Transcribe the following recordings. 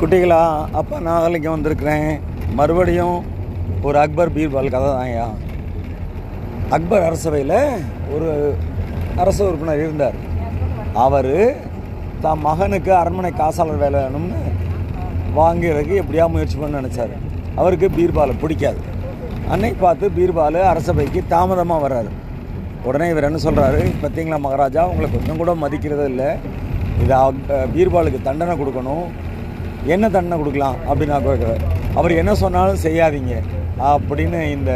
குட்டிகளா அப்பா நான் வேலைக்கு வந்திருக்கிறேன். மறுபடியும் ஒரு அக்பர் பீர்பால் கதை தான்யா அக்பர் அரசவையில் ஒரு அரசு உறுப்பினர் இருந்தார். அவர் தன் மகனுக்கு அரண்மனை காசாளர் வேலை வேணும்னு வாங்கிறதுக்கு எப்படியா முயற்சி பண்ண நினச்சார். அவருக்கு பீர்பாலை பிடிக்காது. அன்னைக்கு பார்த்து பீர்பால் அரசவைக்கு தாமதமாக வர்றாரு. உடனே இவர் என்ன சொல்கிறாரு பார்த்தீங்களா மகாராஜா உங்களை கொஞ்சம் கூட மதிக்கிறது இல்லை. இது அக்- பீர்பாலுக்கு தண்டனை கொடுக்கணும். என்ன தண்டனை கொடுக்கலாம் அப்படின்னு நான் கேட்குறேன். அவர் என்ன சொன்னாலும் செய்யாதீங்க அப்படின்னு இந்த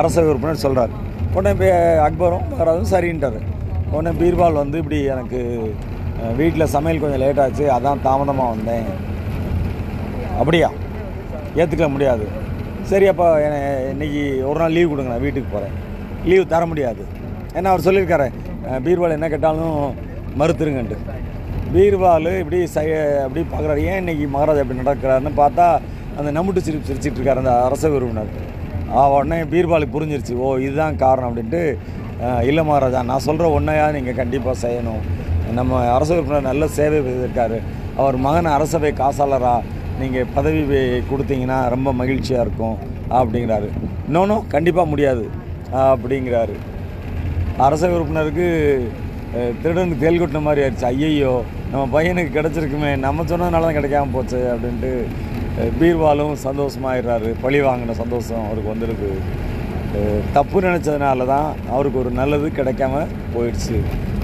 அரச உறுப்பினர் சொல்கிறார் உடனே போய் அக்பரும் வராதும் சரின்ட்டார். உடனே பீர்பால் வந்து இப்படி எனக்கு வீட்டில் சமையல் கொஞ்சம் லேட் ஆச்சு அதான் தாமதமாக வந்தேன். அப்படியா? ஏற்றுக்க முடியாது. சரி அப்போ இன்னைக்கு ஒரு நாள் லீவ் கொடுங்க நான் வீட்டுக்கு போகிறேன் லீவ் தர முடியாது. ஏன்னா அவர் சொல்லியிருக்காரு பீர்பால் என்ன கேட்டாலும் மறுத்துருங்கன்ட்டு. பீர்பால் இப்படி சை அப்படி பார்க்குறாரு. ஏன் இன்னைக்கு மகாராஜா இப்படி நடக்கிறாருன்னு பார்த்தா அந்த நமுட்டு சிரிப்பு சிரிச்சிட்டு இருக்கார் அந்த அரச உறவினர் ஆ, உடனே பீர்பாலுக்கு புரிஞ்சிருச்சு. ஓ இதுதான் காரணம் அப்படின்ட்டு இல்லை மகாராஜா நான் சொல்கிற ஒன்றையா நீங்கள் கண்டிப்பாக செய்யணும். நம்ம அரச உறுப்பினர் நல்ல சேவை செய்திருக்காரு. அவர் மகன் அரசவை காசாளராக நீங்கள் பதவி கொடுத்தீங்கன்னா ரொம்ப மகிழ்ச்சியாக இருக்கும் அப்படிங்கிறாரு. இன்னொன்றும் கண்டிப்பாக முடியாது அப்படிங்கிறாரு. அரச உறுப்பினருக்கு திருடன் திருடனுக்கு தேல் கொட்டின மாதிரி ஆயிடுச்சு. ஐயையோ நம்ம பையனுக்கு கிடச்சிருக்குமே நம்ம சொன்னதுனால தான் கிடைக்காம போச்சு அப்படின்ட்டு பீர்வாலும் சந்தோஷமாகிடுறாரு சந்தோஷமாயிடுறாரு பழி வாங்கின சந்தோஷம் அவருக்கு வந்துடுது தப்பு நினச்சதுனால தான் அவருக்கு ஒரு நல்லது கிடைக்காம போயிடுச்சு.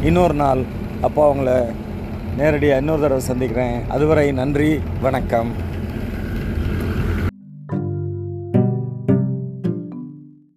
இன்னொரு நாள் அப்போ அவங்கள நேரடியாக இன்னொரு தடவை சந்திக்கிறேன். அதுவரை நன்றி வணக்கம்.